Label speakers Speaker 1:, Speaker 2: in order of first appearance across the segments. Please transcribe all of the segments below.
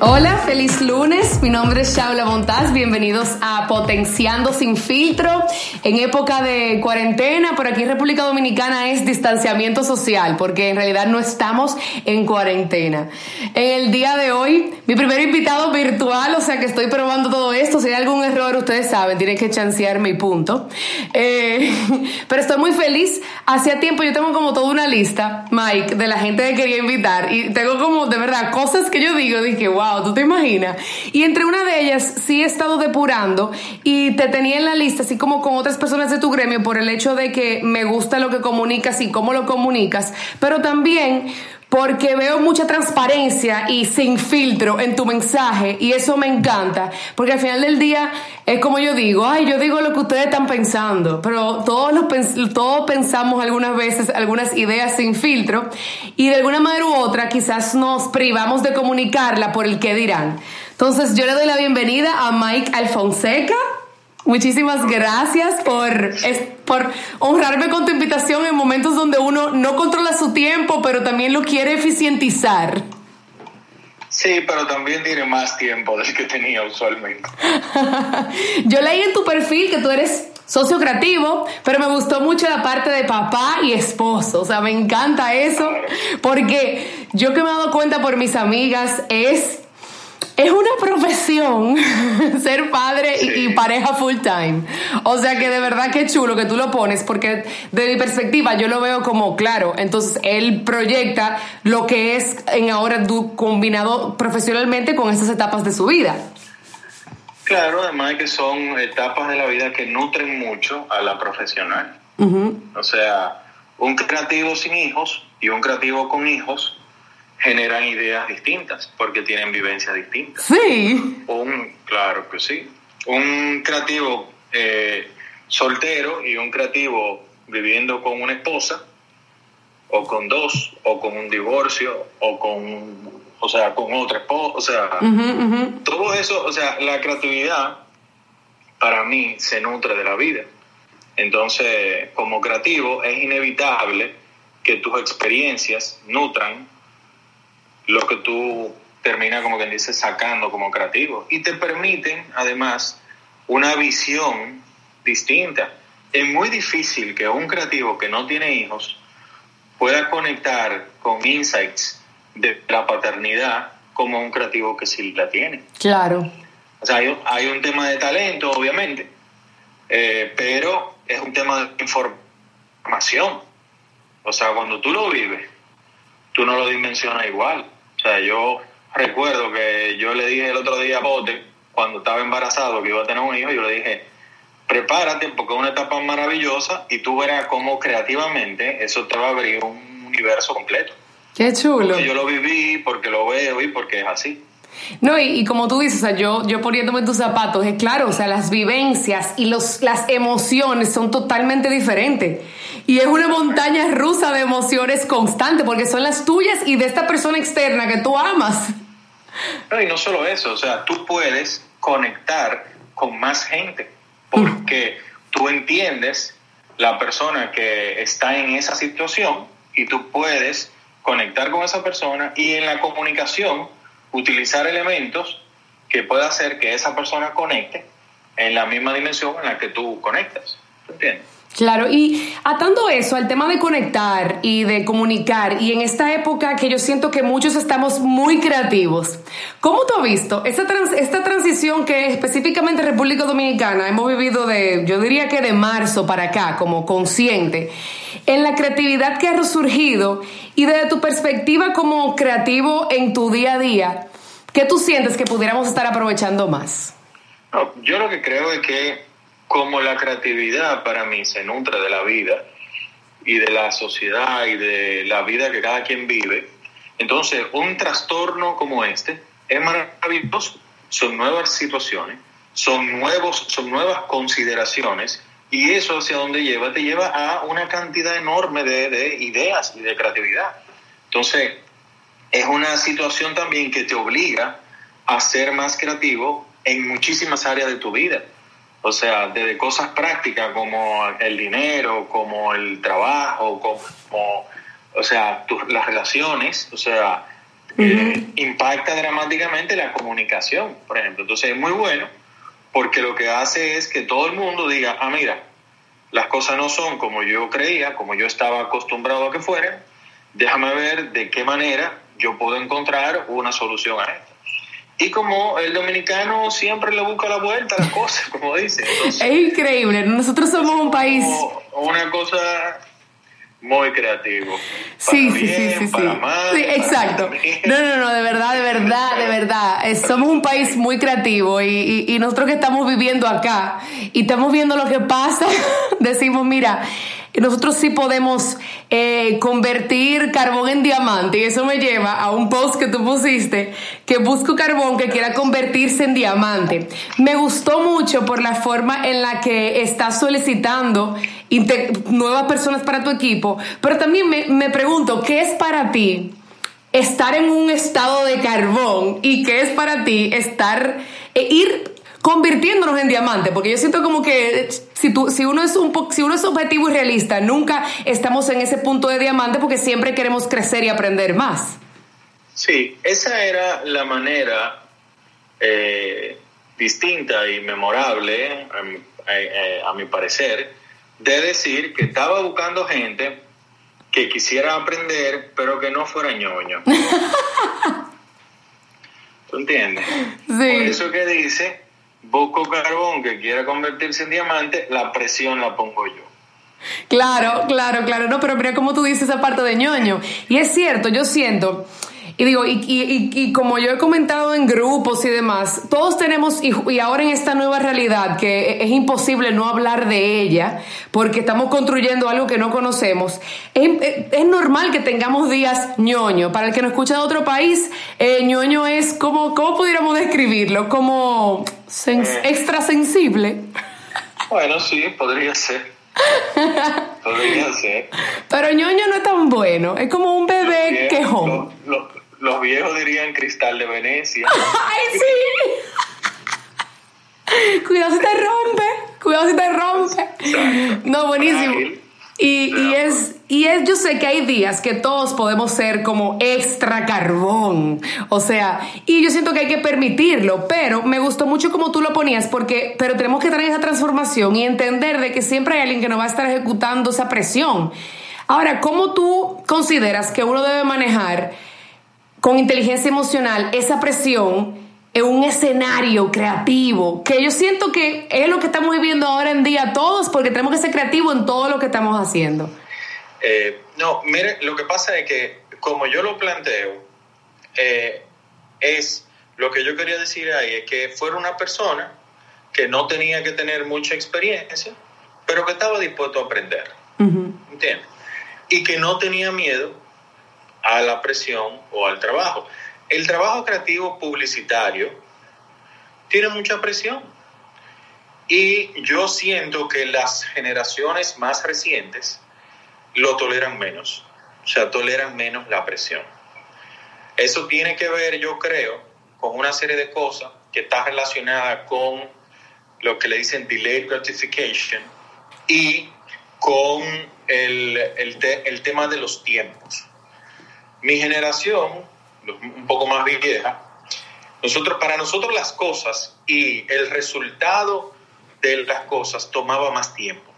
Speaker 1: Hola, feliz lunes. Mi nombre es Shaula Montaz. Bienvenidos a Potenciando sin filtro. En época de cuarentena, por aquí en República Dominicana es distanciamiento social, porque en realidad no estamos en cuarentena. En el día de hoy, mi primer invitado virtual, o sea que estoy probando todo esto. Si hay algún error, ustedes saben, tienen que chancearme y punto. Eh, pero estoy muy feliz. Hacía tiempo yo tengo como toda una lista, Mike, de la gente que quería invitar. Y tengo como, de verdad, cosas que yo digo, dije, wow ¿tú te imaginas? Y entre una de ellas sí he estado depurando y te tenía en la lista, así como con otras personas de tu gremio, por el hecho de que me gusta lo que comunicas y cómo lo comunicas, pero también porque veo mucha transparencia y sin filtro en tu mensaje y eso me encanta, porque al final del día es como yo digo, ay, yo digo lo que ustedes están pensando, pero todos, todos pensamos algunas veces algunas ideas sin filtro y de alguna manera u otra quizás nos privamos de comunicarla por el que dirán. Entonces yo le doy la bienvenida a Mike Alfonseca. Muchísimas gracias por, por honrarme con tu invitación en momentos donde uno no controla su tiempo, pero también lo quiere eficientizar.
Speaker 2: Sí, pero también tiene más tiempo del que tenía usualmente.
Speaker 1: Yo leí en tu perfil que tú eres socio creativo, pero me gustó mucho la parte de papá y esposo. O sea, me encanta eso, porque yo que me he dado cuenta por mis amigas es es una profesión ser padre y, pareja full time. O sea que de verdad que chulo que tú lo pones, porque de mi perspectiva yo lo veo como claro. Entonces él proyecta lo que es en ahora combinado profesionalmente con estas etapas de su vida.
Speaker 2: Claro, además que son etapas de la vida que nutren mucho a la profesional. O sea, un creativo sin hijos y un creativo con hijos generan ideas distintas porque tienen vivencias distintas.
Speaker 1: Sí.
Speaker 2: Un, claro que sí. Un creativo eh, soltero y un creativo viviendo con una esposa o con dos o con un divorcio o con o sea con otra esposa o sea todo eso o sea la creatividad para mí se nutre de la vida entonces como creativo es inevitable que tus experiencias nutran lo que tú terminas, como quien dice, sacando como creativo. Y te permiten, además, una visión distinta. Es muy difícil que un creativo que no tiene hijos pueda conectar con insights de la paternidad como un creativo que sí la tiene.
Speaker 1: Claro.
Speaker 2: O sea, hay, un tema de talento, obviamente, eh, pero es un tema de información. O sea, cuando tú lo vives, tú no lo dimensionas igual. Sea, yo recuerdo que yo le dije el otro día a Bote, cuando estaba embarazado, que iba a tener un hijo, yo le dije, prepárate porque es una etapa maravillosa y tú verás cómo creativamente eso te va a abrir un universo completo.
Speaker 1: Qué chulo.
Speaker 2: Porque yo lo viví, porque lo veo y porque es así.
Speaker 1: No, y, como tú dices, o sea, yo, yo poniéndome tus zapatos, es claro, o sea, las vivencias y los, las emociones son totalmente diferentes. Y es una montaña rusa de emociones constante, porque son las tuyas y de esta persona externa que tú amas.
Speaker 2: Y no solo eso, o sea, tú puedes conectar con más gente, porque tú entiendes la persona que está en esa situación y tú puedes conectar con esa persona y en la comunicación utilizar elementos que pueda hacer que esa persona conecte en la misma dimensión en la que tú conectas. ¿Entiendes?
Speaker 1: Claro, y atando eso al tema de conectar y de comunicar, y en esta época que yo siento que muchos estamos muy creativos, ¿cómo tú has visto esta, esta transición que específicamente República Dominicana hemos vivido de, yo diría que de marzo para acá, como consciente, en la creatividad que ha resurgido y desde tu perspectiva como creativo en tu día a día, ¿qué tú sientes que pudiéramos estar aprovechando más?
Speaker 2: yo lo que creo es que como la creatividad para mí se nutre de la vida y de la sociedad y de la vida que cada quien vive, entonces un trastorno como este es maravilloso. Son nuevas situaciones, son, nuevos, son nuevas consideraciones y eso hacia donde lleva, te lleva a una cantidad enorme de, de ideas y de creatividad. Entonces, es una situación también que te obliga a ser más creativo en muchísimas áreas de tu vida. O sea, desde cosas prácticas como el dinero, como el trabajo, como, o sea, tus, las relaciones, o sea, eh, impacta dramáticamente la comunicación, por ejemplo. Entonces es muy bueno porque lo que hace es que todo el mundo diga, ah, mira, las cosas no son como yo creía, como yo estaba acostumbrado a que fueran, déjame ver de qué manera yo puedo encontrar una solución a esto. Y como el dominicano siempre le busca la vuelta a las cosas, como dice.
Speaker 1: es increíble, nosotros somos un país...
Speaker 2: Una cosa muy creativo.
Speaker 1: Sí, sí, sí, sí, sí. exacto. No, no, no, de verdad, de verdad, de verdad. Somos un país muy creativo y, y nosotros que estamos viviendo acá y estamos viendo lo que pasa, decimos, mira, nosotros sí podemos eh, convertir carbón en diamante y eso me lleva a un post que tú pusiste que busco carbón que quiera convertirse en diamante. Me gustó mucho por la forma en la que estás solicitando nuevas personas para tu equipo, pero también me, me pregunto, ¿qué es para ti? estar en un estado de carbón y qué es para ti estar e ir convirtiéndonos en diamante, porque yo siento como que si, tú, si, uno es un, si uno es objetivo y realista, nunca estamos en ese punto de diamante porque siempre queremos crecer y aprender más.
Speaker 2: Sí, esa era la manera eh, distinta y memorable, a mi parecer, de decir que estaba buscando gente que quisiera aprender, pero que no fuera ñoño. ¿Tú entiendes? Sí. Por eso que dice busco carbón que quiera convertirse en diamante, la presión la pongo yo.
Speaker 1: Claro, claro, claro. No, pero mira cómo tú dices esa parte de ñoño. Y es cierto, yo siento y digo, y, y, y, como yo he comentado en grupos y demás, todos tenemos, y, ahora en esta nueva realidad, que es imposible no hablar de ella, porque estamos construyendo algo que no conocemos, es, normal que tengamos días ñoño. Para el que nos escucha de otro país, eh, ñoño es como, ¿cómo pudiéramos describirlo? Como eh. extra sensible.
Speaker 2: Bueno, sí, podría ser. podría ser.
Speaker 1: Pero ñoño no es tan bueno, es como un bebé quejón
Speaker 2: los viejos dirían cristal de Venecia.
Speaker 1: ¡Ay, sí! Cuidado si te rompe, cuidado si te rompe. No, buenísimo. Y, y, es, y es, yo sé que hay días que todos podemos ser como extra carbón. O sea, y yo siento que hay que permitirlo, pero me gustó mucho como tú lo ponías, porque, pero tenemos que traer esa transformación y entender de que siempre hay alguien que nos va a estar ejecutando esa presión. Ahora, ¿cómo tú consideras que uno debe manejar con inteligencia emocional esa presión en un escenario creativo, que yo siento que es lo que estamos viviendo ahora en día todos, porque tenemos que ser creativos en todo lo que estamos haciendo.
Speaker 2: Eh, no, mire, lo que pasa es que como yo lo planteo, eh, es lo que yo quería decir ahí, es que fuera una persona que no tenía que tener mucha experiencia, pero que estaba dispuesto a aprender. ¿Entiendes? Y que no tenía miedo a la presión o al trabajo. El trabajo creativo publicitario tiene mucha presión y yo siento que las generaciones más recientes lo toleran menos, o sea, toleran menos la presión. Eso tiene que ver, yo creo, con una serie de cosas que está relacionada con lo que le dicen delayed gratification y con el, el, el tema de los tiempos. Mi generación, un poco más vieja, nosotros, para nosotros las cosas y el resultado de las cosas tomaba más tiempo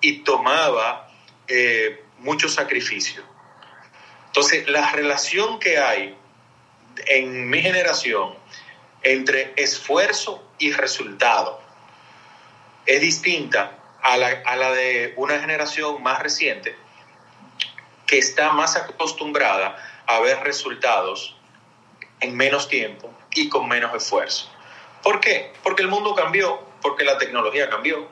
Speaker 2: y tomaba eh, mucho sacrificio. Entonces, la relación que hay en mi generación entre esfuerzo y resultado es distinta a la, a la de una generación más reciente que está más acostumbrada a ver resultados en menos tiempo y con menos esfuerzo. ¿Por qué? Porque el mundo cambió, porque la tecnología cambió,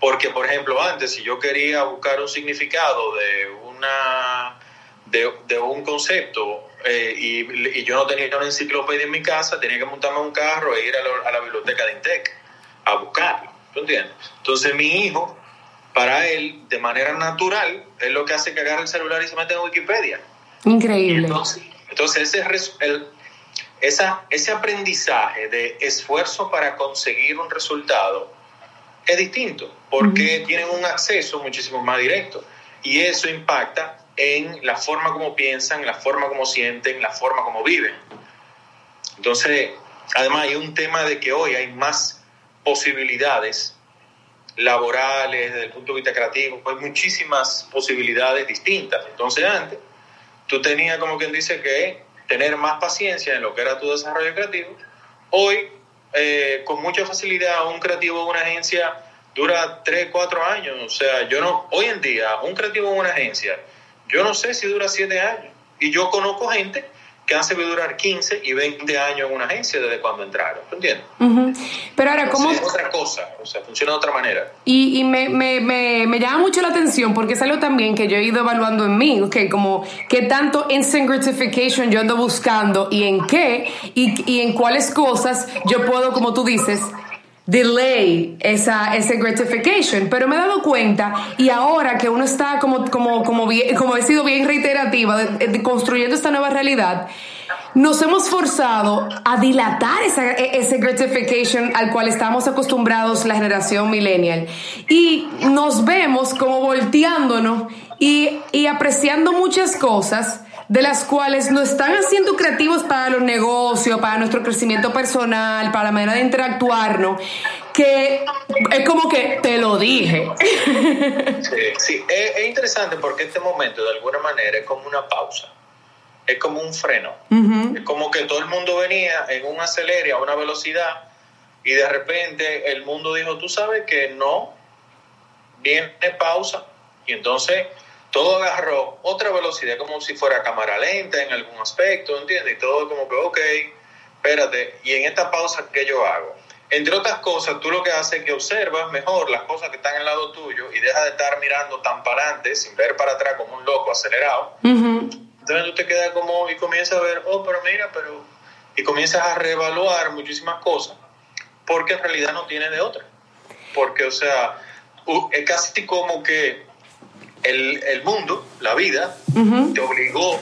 Speaker 2: porque, por ejemplo, antes, si yo quería buscar un significado de, una, de, un concepto eh, y, yo no tenía una enciclopedia en mi casa, tenía que montarme un carro e ir a, la biblioteca de Intec a buscarlo. ¿Tú entiendes? Entonces, mi hijo para él, de manera natural, es lo que hace que agarre el celular y se mete en Wikipedia.
Speaker 1: Increíble.
Speaker 2: entonces, ese, el, esa, ese aprendizaje de esfuerzo para conseguir un resultado es distinto, porque tienen un acceso muchísimo más directo. Y eso impacta en la forma como piensan, la forma como sienten, la forma como viven. Entonces, además hay un tema de que hoy hay más posibilidades laborales, desde el punto de vista creativo, hay muchísimas posibilidades distintas. Entonces antes, tú tenías como quien dice que tener más paciencia en lo que era tu desarrollo creativo. Hoy, eh, con mucha facilidad, un creativo de una agencia dura 3, 4 años. O sea, yo no, hoy en día, un creativo en una agencia, yo no sé si dura 7 años. Y yo conozco gente que han sabido durar 15 y 20 años en una agencia desde cuando entraron, ¿entiendes?
Speaker 1: Pero ahora, ¿cómo...?
Speaker 2: es otra cosa, o sea, funciona de otra manera.
Speaker 1: Y, y me, me, me, me, llama mucho la atención porque es algo también que yo he ido evaluando en mí, okay, como qué tanto instant gratification yo ando buscando y en qué y, y en cuáles cosas yo puedo, como tú dices, delay esa, ese gratification, pero me he dado cuenta y ahora que uno está como, como, como, bien, como he sido bien reiterativa, de, construyendo esta nueva realidad, nos hemos forzado a dilatar esa, ese gratification al cual estamos acostumbrados la generación millennial. Y nos vemos como volteándonos y, y apreciando muchas cosas de las cuales nos están haciendo creativos para los negocios, para nuestro crecimiento personal, para la manera de interactuarnos, que es como que te lo dije.
Speaker 2: Sí, sí. Es, interesante porque este momento de alguna manera es como una pausa, es como un freno, es como que todo el mundo venía en un acelere a una velocidad y de repente el mundo dijo, tú sabes que no, viene pausa y entonces todo agarró otra velocidad, como si fuera cámara lenta en algún aspecto, ¿entiendes? Y todo como que, ok, espérate, y en esta pausa, ¿qué yo hago? Entre otras cosas, tú lo que haces es que observas mejor las cosas que están al lado tuyo y dejas de estar mirando tan para adelante, sin ver para atrás como un loco acelerado. Entonces tú te quedas como y comienzas a ver, oh, pero mira, pero... Y comienzas a reevaluar muchísimas cosas, porque en realidad no tienes de otra. Porque, o sea, es casi como que el, el mundo, la vida, te obligó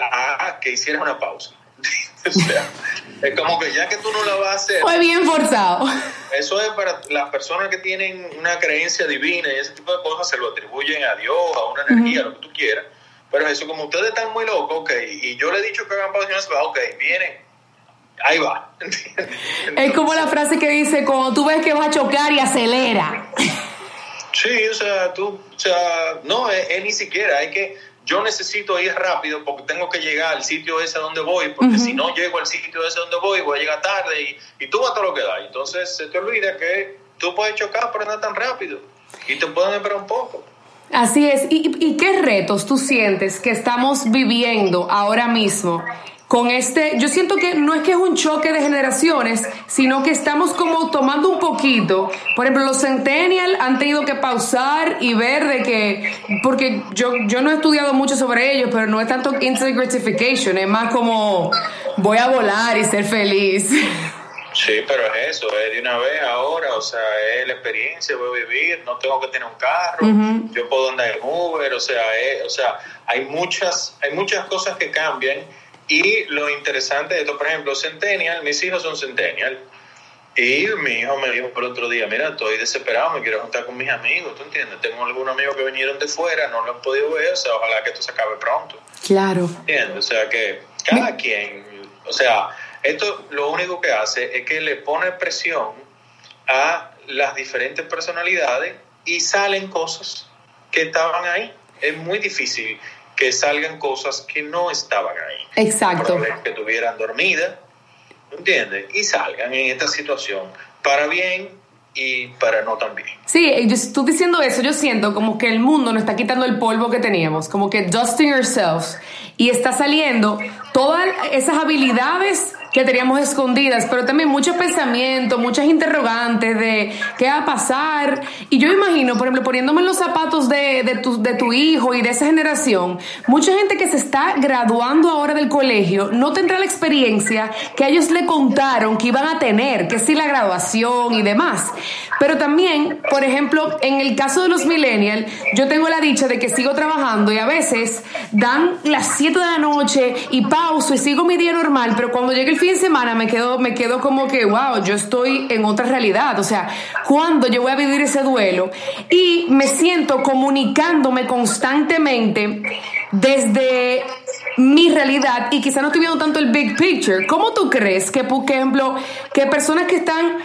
Speaker 2: a que hicieras una pausa. o sea, es como que ya que tú no la vas a hacer.
Speaker 1: Fue bien forzado.
Speaker 2: Eso es para las personas que tienen una creencia divina y ese tipo de cosas se lo atribuyen a Dios, a una energía, lo que tú quieras. Pero eso, como ustedes están muy locos, ok, y yo le he dicho que hagan pausa, ok, vienen, ahí va.
Speaker 1: es como la frase que dice, cuando tú ves que vas a chocar y acelera.
Speaker 2: Sí, o sea, tú, o sea, no, es, ni siquiera, hay que, yo necesito ir rápido porque tengo que llegar al sitio ese donde voy, porque si no llego al sitio ese donde voy, voy a llegar tarde y, y tú vas a todo lo que da. Entonces se te olvida que tú puedes chocar pero no tan rápido y te pueden esperar un poco.
Speaker 1: Así es. ¿Y, ¿Y qué retos tú sientes que estamos viviendo ahora mismo con este, yo siento que no es que es un choque de generaciones, sino que estamos como tomando un poquito. Por ejemplo, los centennial han tenido que pausar y ver de que, porque yo, yo no he estudiado mucho sobre ellos, pero no es tanto instant gratification, es más como voy a volar y ser feliz.
Speaker 2: Sí, pero es eso, es de una vez ahora, o sea, es la experiencia, voy a vivir, no tengo que tener un carro, yo puedo andar en Uber, o sea, o sea, hay muchas, hay muchas cosas que cambian y lo interesante de esto, por ejemplo, Centennial, mis hijos son Centennial. Y mi hijo me dijo por otro día, mira, estoy desesperado, me quiero juntar con mis amigos, ¿tú entiendes? Tengo algunos amigos que vinieron de fuera, no lo han podido ver, o sea, ojalá que esto se acabe pronto.
Speaker 1: Claro.
Speaker 2: ¿Entiendes? O sea, que cada quien, o sea, esto lo único que hace es que le pone presión a las diferentes personalidades y salen cosas que estaban ahí. Es muy difícil que salgan cosas que no estaban ahí.
Speaker 1: Exacto.
Speaker 2: Que tuvieran dormida, ¿entiendes? Y salgan en esta situación para bien y para no tan bien.
Speaker 1: Sí, tú diciendo eso, yo siento como que el mundo nos está quitando el polvo que teníamos, como que dusting ourselves, y está saliendo todas esas habilidades que teníamos escondidas, pero también muchos pensamientos, muchas interrogantes de qué va a pasar. Y yo imagino, por ejemplo, poniéndome en los zapatos de, de, tu, de tu hijo y de esa generación, mucha gente que se está graduando ahora del colegio no tendrá la experiencia que ellos le contaron que iban a tener, que sí la graduación y demás. Pero también, por ejemplo, en el caso de los millennials, yo tengo la dicha de que sigo trabajando y a veces dan las 7 de la noche y pauso y sigo mi día normal, pero cuando llegue el fin semana me quedo, me quedo como que, wow, yo estoy en otra realidad. O sea, ¿cuándo yo voy a vivir ese duelo? Y me siento comunicándome constantemente desde mi realidad y quizá no estoy viendo tanto el big picture. ¿Cómo tú crees que, por ejemplo, que personas que están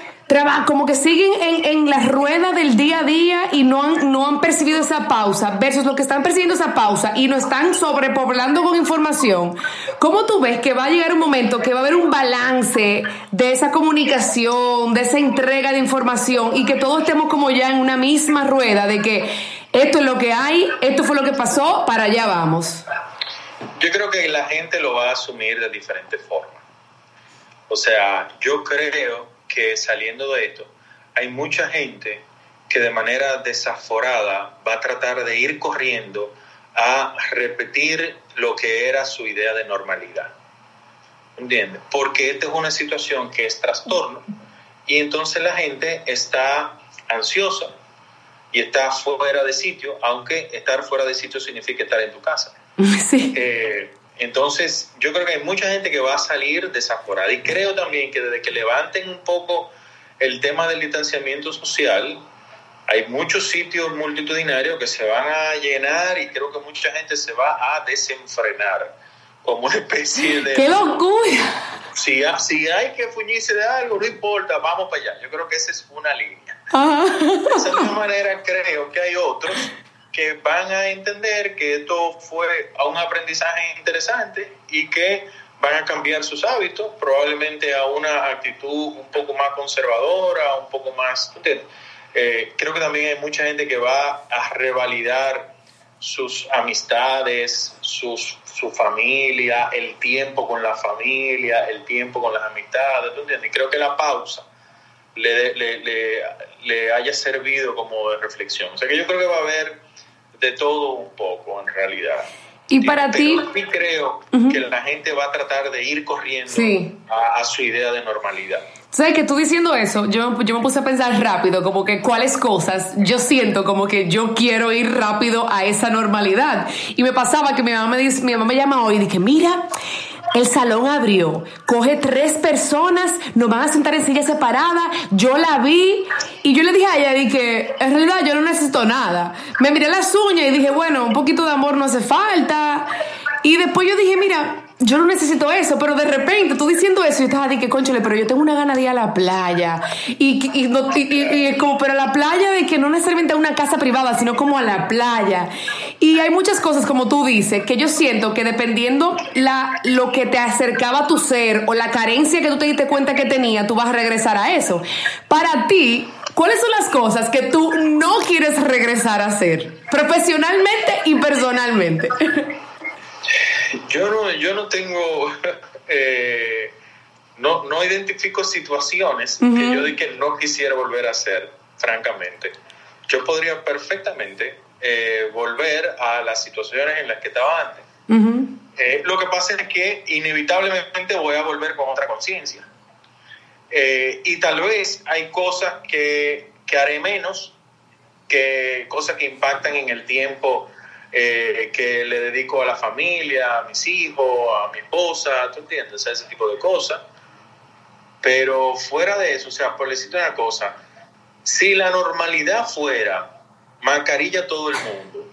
Speaker 1: como que siguen en, en, la rueda del día a día y no han, no han percibido esa pausa, versus los que están percibiendo esa pausa y no están sobrepoblando con información, ¿cómo tú ves que va a llegar un momento que va a haber un balance de esa comunicación, de esa entrega de información y que todos estemos como ya en una misma rueda de que esto es lo que hay, esto fue lo que pasó, para allá vamos?
Speaker 2: Yo creo que la gente lo va a asumir de diferentes formas. O sea, yo creo que saliendo de esto, hay mucha gente que de manera desaforada va a tratar de ir corriendo a repetir lo que era su idea de normalidad. ¿Entiendes? Porque esta es una situación que es trastorno y entonces la gente está ansiosa y está fuera de sitio, aunque estar fuera de sitio significa estar en tu casa. Sí. Eh, entonces, yo creo que hay mucha gente que va a salir desaforada y creo también que desde que levanten un poco el tema del distanciamiento social, hay muchos sitios multitudinarios que se van a llenar y creo que mucha gente se va a desenfrenar como una especie de...
Speaker 1: ¡Qué locura!
Speaker 2: Si, si hay que fuñirse de algo, no importa, vamos para allá. Yo creo que esa es una línea. De esa misma manera creo que hay otros que van a entender que esto fue un aprendizaje interesante y que van a cambiar sus hábitos, probablemente a una actitud un poco más conservadora, un poco más... Eh, creo que también hay mucha gente que va a revalidar sus amistades, sus, su familia, el tiempo con la familia, el tiempo con las amistades, ¿tú entiendes? Creo que la pausa le, le, le, le haya servido como de reflexión. O sea que yo creo que va a haber de todo un poco en realidad.
Speaker 1: Y para ti...
Speaker 2: Sí creo que la gente va a tratar de ir corriendo a, su idea de normalidad.
Speaker 1: ¿Sabes que tú diciendo eso, yo, yo me puse a pensar rápido, como que cuáles cosas yo siento como que yo quiero ir rápido a esa normalidad. Y me pasaba que mi mamá me, dice, mi mamá me llama hoy y dije, mira, el salón abrió, coge tres personas, nos van a sentar en silla separada, yo la vi y yo le dije a ella, dije, en realidad yo no necesito nada. Me miré las uñas y dije, bueno, un poquito de amor no hace falta. Y después yo dije, mira, yo no necesito eso, pero de repente tú diciendo eso, yo estaba de que, conchale, pero yo tengo una gana de ir a la playa. Y, y, como, pero a la playa de que no necesariamente a una casa privada, sino como a la playa. Y hay muchas cosas, como tú dices, que yo siento que dependiendo la, lo que te acercaba a tu ser o la carencia que tú te diste cuenta que tenía, tú vas a regresar a eso. Para ti, ¿cuáles son las cosas que tú no quieres regresar a hacer? Profesionalmente y personalmente.
Speaker 2: Yo no, yo no tengo, eh, no, no identifico situaciones que yo de que no quisiera volver a hacer, francamente. Yo podría perfectamente eh, volver a las situaciones en las que estaba antes. Eh, lo que pasa es que inevitablemente voy a volver con otra conciencia. y tal vez hay cosas que, que haré menos, que cosas que impactan en el tiempo eh, que le dedico a la familia, a mis hijos, a mi esposa, ¿tú entiendes? ese tipo de cosas. Pero fuera de eso, o sea, por decirte una cosa, si la normalidad fuera mascarilla todo el mundo,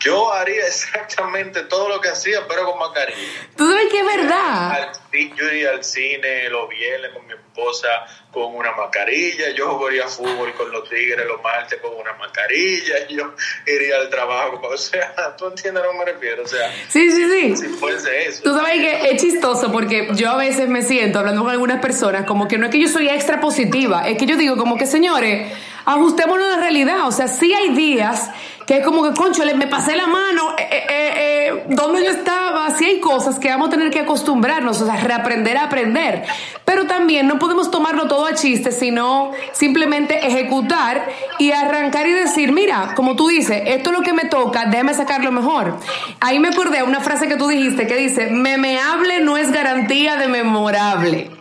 Speaker 2: yo haría exactamente todo lo que hacía, pero con mascarilla.
Speaker 1: ¿Tú sabes que es verdad?
Speaker 2: Yo iría al cine los viernes con mi esposa con una mascarilla, yo jugaría fútbol con los tigres los martes con una mascarilla, yo iría al trabajo, o sea, tú entiendes a lo que me refiero, o sea,
Speaker 1: sí, sí, sí.
Speaker 2: Si fuese eso.
Speaker 1: Tú sabes que es chistoso porque yo a veces me siento hablando con algunas personas como que no es que yo soy extra positiva, es que yo digo como que señores, ajustémonos a la realidad, o sea, sí hay días que es como que, concho, me pasé la mano, eh, eh, eh, ¿dónde yo estaba? Sí hay cosas que vamos a tener que acostumbrarnos, o sea, reaprender a aprender. Pero también no podemos tomarlo todo a chiste, sino simplemente ejecutar y arrancar y decir, mira, como tú dices, esto es lo que me toca, déjame sacarlo mejor. Ahí me acordé una frase que tú dijiste que dice, memeable no es garantía de memorable.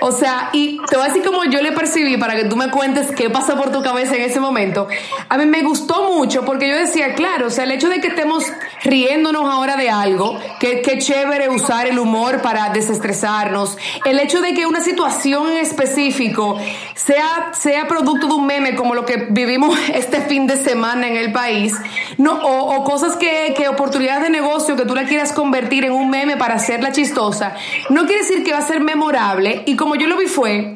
Speaker 1: O sea, y te voy a decir como yo le percibí para que tú me cuentes qué pasó por tu cabeza en ese momento. A mí me gustó mucho porque yo decía, claro, o sea, el hecho de que estemos riéndonos ahora de algo, que, que chévere usar el humor para desestresarnos, el hecho de que una situación en específico sea, sea producto de un meme como lo que vivimos este fin de semana en el país, no, o, o cosas que, que oportunidades de negocio que tú la quieras convertir en un meme para hacerla chistosa, no quiere decir que va a ser memorable y como yo lo vi fue,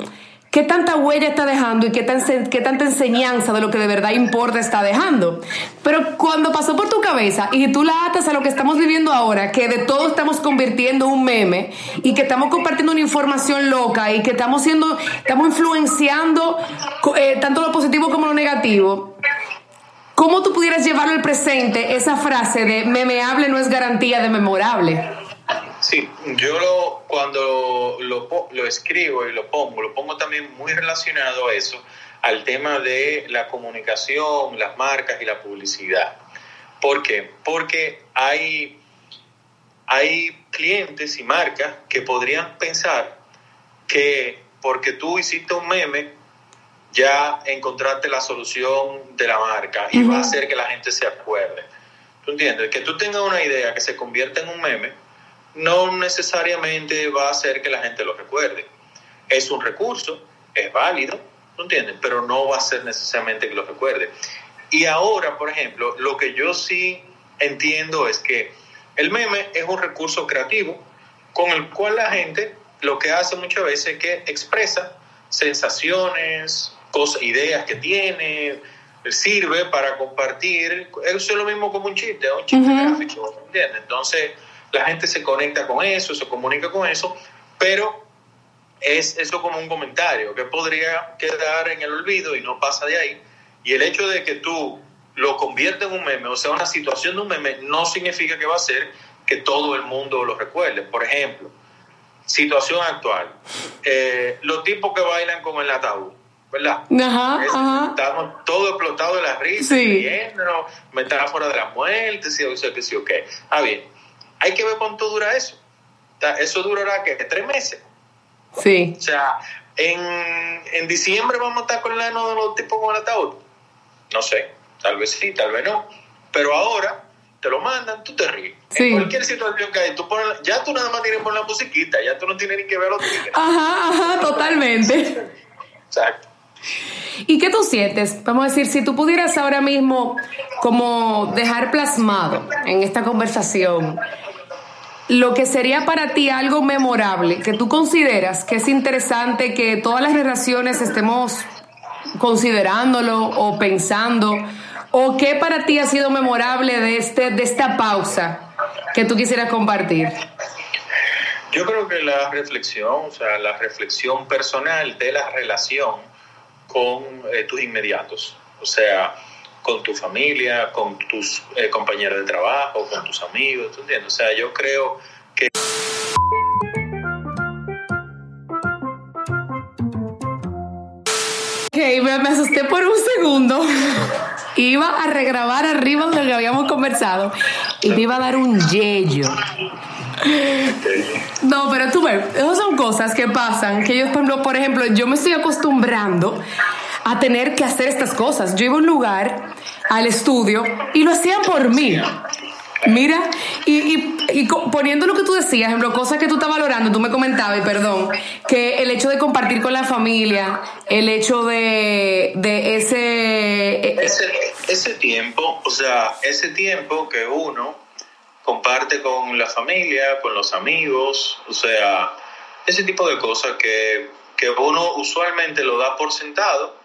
Speaker 1: ¿qué tanta huella está dejando y qué, qué tanta enseñanza de lo que de verdad importa está dejando? Pero cuando pasó por tu cabeza y tú la atas a lo que estamos viviendo ahora, que de todo estamos convirtiendo un meme y que estamos compartiendo una información loca y que estamos siendo, estamos influenciando eh, tanto lo positivo como lo negativo, ¿cómo tú pudieras llevarlo al presente esa frase de memeable no es garantía de memorable?
Speaker 2: Sí, yo lo, cuando lo, lo, escribo y lo pongo, lo pongo también muy relacionado a eso, al tema de la comunicación, las marcas y la publicidad. ¿Por qué? Porque hay, hay clientes y marcas que podrían pensar que porque tú hiciste un meme, ya encontraste la solución de la marca y va a hacer que la gente se acuerde. ¿Tú entiendes? Que tú tengas una idea que se convierta en un meme, no necesariamente va a hacer que la gente lo recuerde. Es un recurso, es válido, ¿no entiendes? Pero no va a ser necesariamente que lo recuerde. Y ahora, por ejemplo, lo que yo sí entiendo es que el meme es un recurso creativo con el cual la gente lo que hace muchas veces es que expresa sensaciones, cosas, ideas que tiene, sirve para compartir. Eso es lo mismo como un chiste, un chiste gráfico, ¿entiendes? Entonces, la gente se conecta con eso, se comunica con eso, pero es eso como un comentario que podría quedar en el olvido y no pasa de ahí. Y el hecho de que tú lo conviertas en un meme, o sea, una situación de un meme, no significa que va a ser que todo el mundo lo recuerde. Por ejemplo, situación actual, eh, los tipos que bailan con el ataúd. ¿verdad?
Speaker 1: Ajá,
Speaker 2: Estamos todos explotados de la risa, sí. metáfora de la muerte, sí, o sea, que sí, ok. Ah, bien hay que ver cuánto dura eso. eso durará que tres meses.
Speaker 1: Sí.
Speaker 2: O sea, en, en diciembre vamos a estar con el ano de los tipos con el ataúd. No sé, tal vez sí, tal vez no. Pero ahora te lo mandan, tú te ríes. Sí. En cualquier situación que hay, tú pones, ya tú nada más tienes que poner la musiquita, ya tú no tienes ni que ver los tigres.
Speaker 1: Ajá, ajá, totalmente.
Speaker 2: Exacto.
Speaker 1: ¿Y qué tú sientes? Vamos a decir, si tú pudieras ahora mismo como dejar plasmado en esta conversación lo que sería para ti algo memorable, que tú consideras que es interesante que todas las relaciones estemos considerándolo o pensando, o qué para ti ha sido memorable de, este, de esta pausa que tú quisieras compartir.
Speaker 2: Yo creo que la reflexión, o sea, la reflexión personal de la relación con eh, tus inmediatos, o sea, con tu familia, con tus eh, compañeros de trabajo, con tus amigos, ¿tú entiendes? O sea, yo creo que...
Speaker 1: Ok, me, asusté por un segundo. iba a regrabar arriba de lo que habíamos conversado y me iba a dar un yello. No, pero tú ves, esas son cosas que pasan, que yo, por ejemplo, por ejemplo, yo me estoy acostumbrando a tener que hacer estas cosas. Yo iba a un lugar, al estudio, y lo hacían por mí. Mira, y, y, poniendo lo que tú decías, ejemplo, cosas que tú estás valorando, tú me comentabas, y perdón, que el hecho de compartir con la familia, el hecho de, de
Speaker 2: ese, ese... Ese tiempo, o sea, ese tiempo que uno comparte con la familia, con los amigos, o sea, ese tipo de cosas que, que uno usualmente lo da por sentado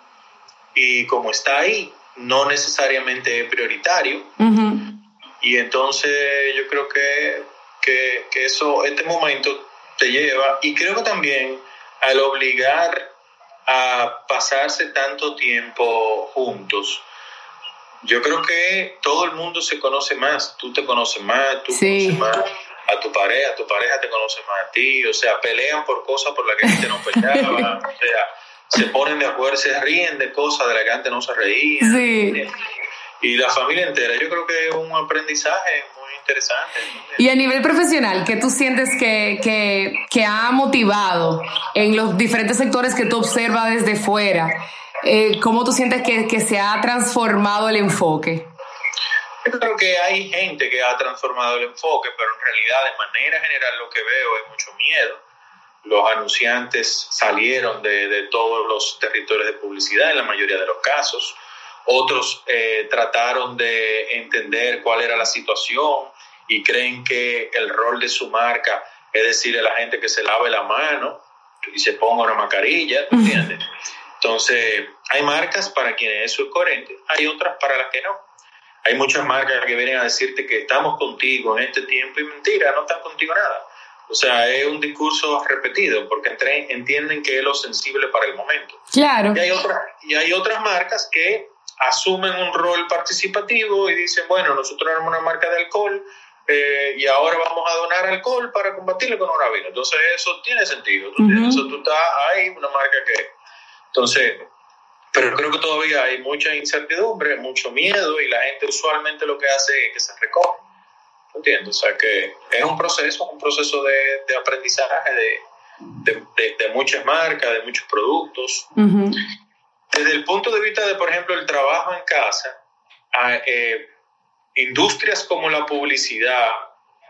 Speaker 2: y como está ahí, no necesariamente es prioritario. Y entonces yo creo que, que, que, eso, este momento te lleva, y creo que también al obligar a pasarse tanto tiempo juntos, yo creo que todo el mundo se conoce más, tú te conoces más, tú conoces más a tu pareja, tu pareja te conoce más a ti, o sea, pelean por cosas por las que antes no peleaba, o sea, se ponen de acuerdo, se ríen de cosas de las que antes no se reían.
Speaker 1: Sí.
Speaker 2: Y la familia entera, yo creo que es un aprendizaje muy interesante.
Speaker 1: Y a nivel profesional, ¿qué tú sientes que, que, que ha motivado en los diferentes sectores que tú observas desde fuera? Eh, ¿Cómo tú sientes que, que se ha transformado el enfoque?
Speaker 2: Yo creo que hay gente que ha transformado el enfoque, pero en realidad de manera general lo que veo es mucho miedo. Los anunciantes salieron de, de todos los territorios de publicidad en la mayoría de los casos. Otros eh, trataron de entender cuál era la situación y creen que el rol de su marca es decirle a la gente que se lave la mano y se ponga una mascarilla, ¿entiendes? Entonces, hay marcas para quienes eso es coherente, hay otras para las que no. Hay muchas marcas que vienen a decirte que estamos contigo en este tiempo y mentira, no están contigo nada. O sea, es un discurso repetido porque entienden que es lo sensible para el momento.
Speaker 1: Claro.
Speaker 2: Y hay otras, y hay otras marcas que asumen un rol participativo y dicen, bueno, nosotros éramos una marca de alcohol eh, y ahora vamos a donar alcohol para combatir el coronavirus. Entonces eso tiene sentido. ¿tú Eso tú estás ahí, una marca que... Entonces, pero creo que todavía hay mucha incertidumbre, mucho miedo y la gente usualmente lo que hace es que se recoge. ¿Entiendes? O sea que es un proceso, un proceso de, de aprendizaje de, de, muchas marcas, de muchos productos. Desde el punto de vista de, por ejemplo, el trabajo en casa, eh, industrias como la publicidad,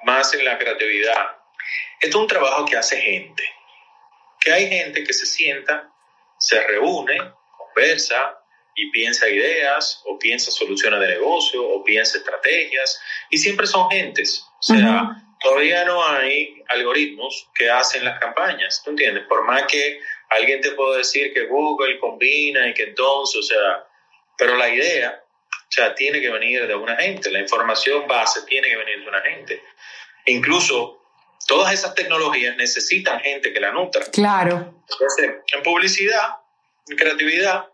Speaker 2: más en la creatividad, es un trabajo que hace gente. Que hay gente que se sienta, se reúne, conversa y piensa ideas o piensa soluciones de negocio o piensa estrategias y siempre son gentes. O sea, todavía no hay algoritmos que hacen las campañas, ¿tú entiendes? Por más que alguien te pueda decir que Google combina y que entonces, o sea, pero la idea, o sea, tiene que venir de una gente, la información base tiene que venir de una gente. Incluso todas esas tecnologías necesitan gente que la nutra.
Speaker 1: Claro.
Speaker 2: Entonces, en publicidad, en creatividad,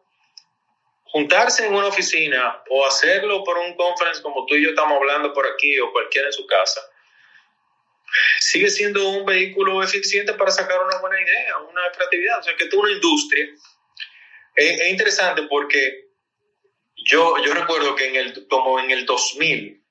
Speaker 2: juntarse en una oficina o hacerlo por un conference como tú y yo estamos hablando por aquí o cualquiera en su casa, sigue siendo un vehículo eficiente para sacar una buena idea, una creatividad. O sea, que tú una industria. Es, interesante porque yo, yo recuerdo que en el, como en el 2000,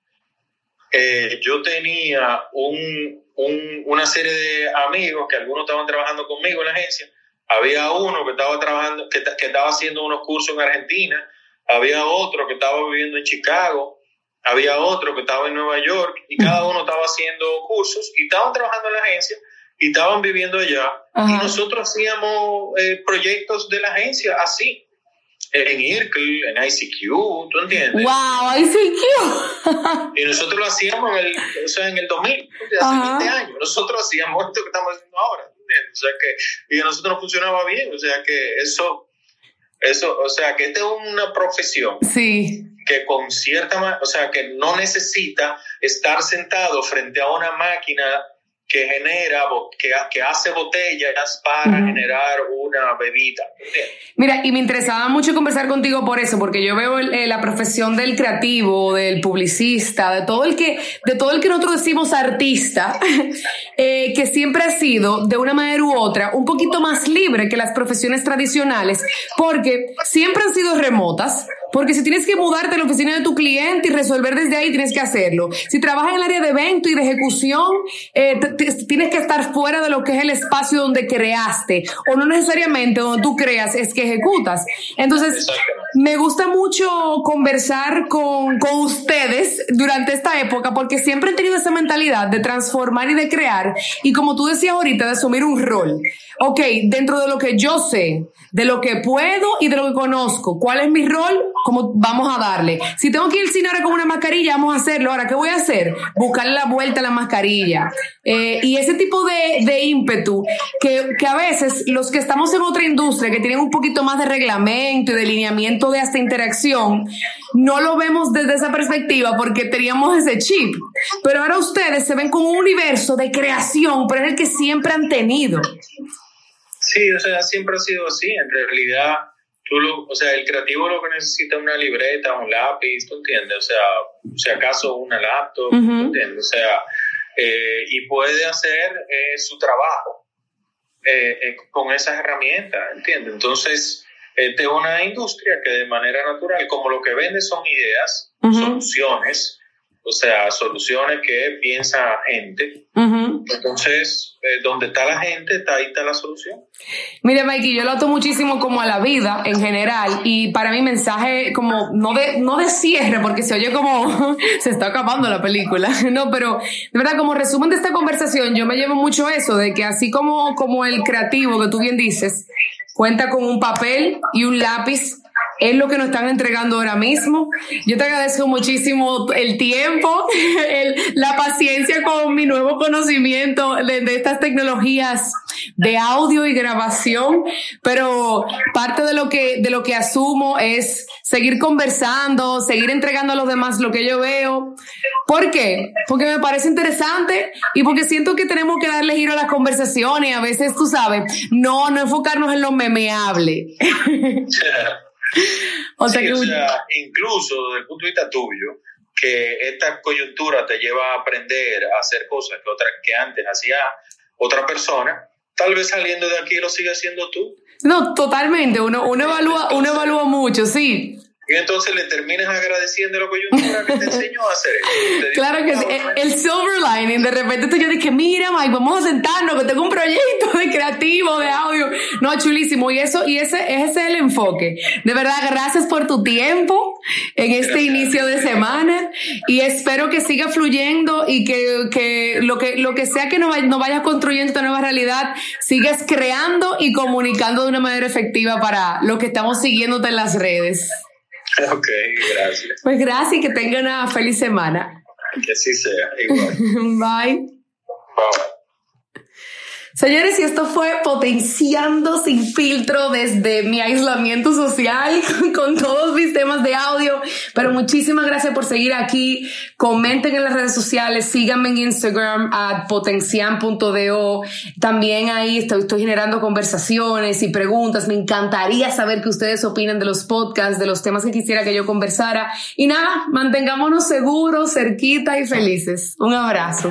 Speaker 2: eh, yo tenía un, un, una serie de amigos que algunos estaban trabajando conmigo en la agencia había uno que estaba trabajando, que, que estaba haciendo unos cursos en Argentina, había otro que estaba viviendo en Chicago, había otro que estaba en Nueva York y cada uno estaba haciendo cursos y estaban trabajando en la agencia y estaban viviendo allá y nosotros hacíamos eh, proyectos de la agencia así en IRCL, en ICQ, ¿tú entiendes?
Speaker 1: ¡Wow! ICQ.
Speaker 2: y nosotros lo hacíamos en el, o sea, en el 2000, hace 20 años. Nosotros hacíamos esto que estamos haciendo ahora. O sea que, y a nosotros nos funcionaba bien, o sea que eso, eso, o sea que esta es una profesión.
Speaker 1: Sí.
Speaker 2: Que con cierta, o sea que no necesita estar sentado frente a una máquina que genera, que, que hace botellas para generar una bebida.
Speaker 1: Mira, y me interesaba mucho conversar contigo por eso, porque yo veo eh, la profesión del creativo, del publicista, de todo el que, de todo el que nosotros decimos artista, eh, que siempre ha sido, de una manera u otra, un poquito más libre que las profesiones tradicionales, porque siempre han sido remotas, porque si tienes que mudarte a la oficina de tu cliente y resolver desde ahí, tienes que hacerlo. Si trabajas en el área de evento y de ejecución, eh, tienes que estar fuera de lo que es el espacio donde creaste, o no necesariamente donde tú creas, es que ejecutas. Entonces, me gusta mucho conversar con, con ustedes durante esta época, porque siempre he tenido esa mentalidad de transformar y de crear, y como tú decías ahorita, de asumir un rol. Ok, dentro de lo que yo sé, de lo que puedo y de lo que conozco, ¿cuál es mi rol? ¿Cómo vamos a darle? Si tengo que ir al ahora con una mascarilla, vamos a hacerlo. Ahora, ¿qué voy a hacer? Buscarle la vuelta a la mascarilla. Eh, y ese tipo de, de ímpetu que, que, a veces los que estamos en otra industria, que tienen un poquito más de reglamento y de lineamiento de esta interacción, no lo vemos desde esa perspectiva porque teníamos ese chip. Pero ahora ustedes se ven como un universo de creación, pero es el que siempre han tenido.
Speaker 2: Sí, o sea, siempre ha sido así. En realidad, tú lo, o sea, el creativo lo que necesita es una libreta, un lápiz, ¿tú entiendes? O sea, si acaso una laptop, ¿tú entiendes? O sea, eh, y puede hacer eh, su trabajo eh, con esas herramientas, ¿entiendes? Entonces, es una industria que de manera natural, como lo que vende son ideas, soluciones, o sea, soluciones que piensa gente. Entonces, eh, donde está la gente, está ahí está la solución.
Speaker 1: Mire, Mikey, yo lo ato muchísimo como a la vida en general y para mi mensaje como no de, no de cierre, porque se oye como se está acabando la película, no, pero de verdad como resumen de esta conversación, yo me llevo mucho eso, de que así como, como el creativo que tú bien dices, cuenta con un papel y un lápiz es lo que nos están entregando ahora mismo. Yo te agradezco muchísimo el tiempo, la paciencia con mi nuevo conocimiento de, estas tecnologías de audio y grabación, pero parte de lo que, de lo que asumo es seguir conversando, seguir entregando a los demás lo que yo veo. ¿Por qué? Porque me parece interesante y porque siento que tenemos que darle giro a las conversaciones. A veces, tú sabes, no, no enfocarnos en lo memeable.
Speaker 2: o sea, incluso desde el punto de vista tuyo, que esta coyuntura te lleva a aprender a hacer cosas que, otras, que antes hacía otra persona, tal vez saliendo de aquí lo sigue haciendo tú.
Speaker 1: No, totalmente. Uno, uno, evalúa, uno evalúa mucho, sí.
Speaker 2: Y entonces le terminas agradeciendo la coyuntura que te enseñó a hacer
Speaker 1: Claro que sí. El, silver lining, de repente tú yo dije, mira, Mike, vamos a sentarnos, que tengo un proyecto de creativo, de audio. No, chulísimo. Y eso, y ese, ese es el enfoque. De verdad, gracias por tu tiempo en este inicio de semana. Y espero que siga fluyendo y que, que lo que, lo que sea que nos, nos vayas construyendo esta nueva realidad, sigas creando y comunicando de una manera efectiva para los que estamos siguiéndote en las redes.
Speaker 2: Ok, gracias.
Speaker 1: Pues gracias y que tenga una feliz semana.
Speaker 2: Que así sea, igual.
Speaker 1: Bye.
Speaker 2: Bye.
Speaker 1: Señores, y esto fue potenciando sin filtro desde mi aislamiento social con todos mis temas de audio. Pero muchísimas gracias por seguir aquí. Comenten en las redes sociales, síganme en Instagram a potencian.do. También ahí estoy, estoy generando conversaciones y preguntas. Me encantaría saber qué ustedes opinan de los podcasts, de los temas que quisiera que yo conversara. Y nada, mantengámonos seguros, cerquita y felices. Un abrazo.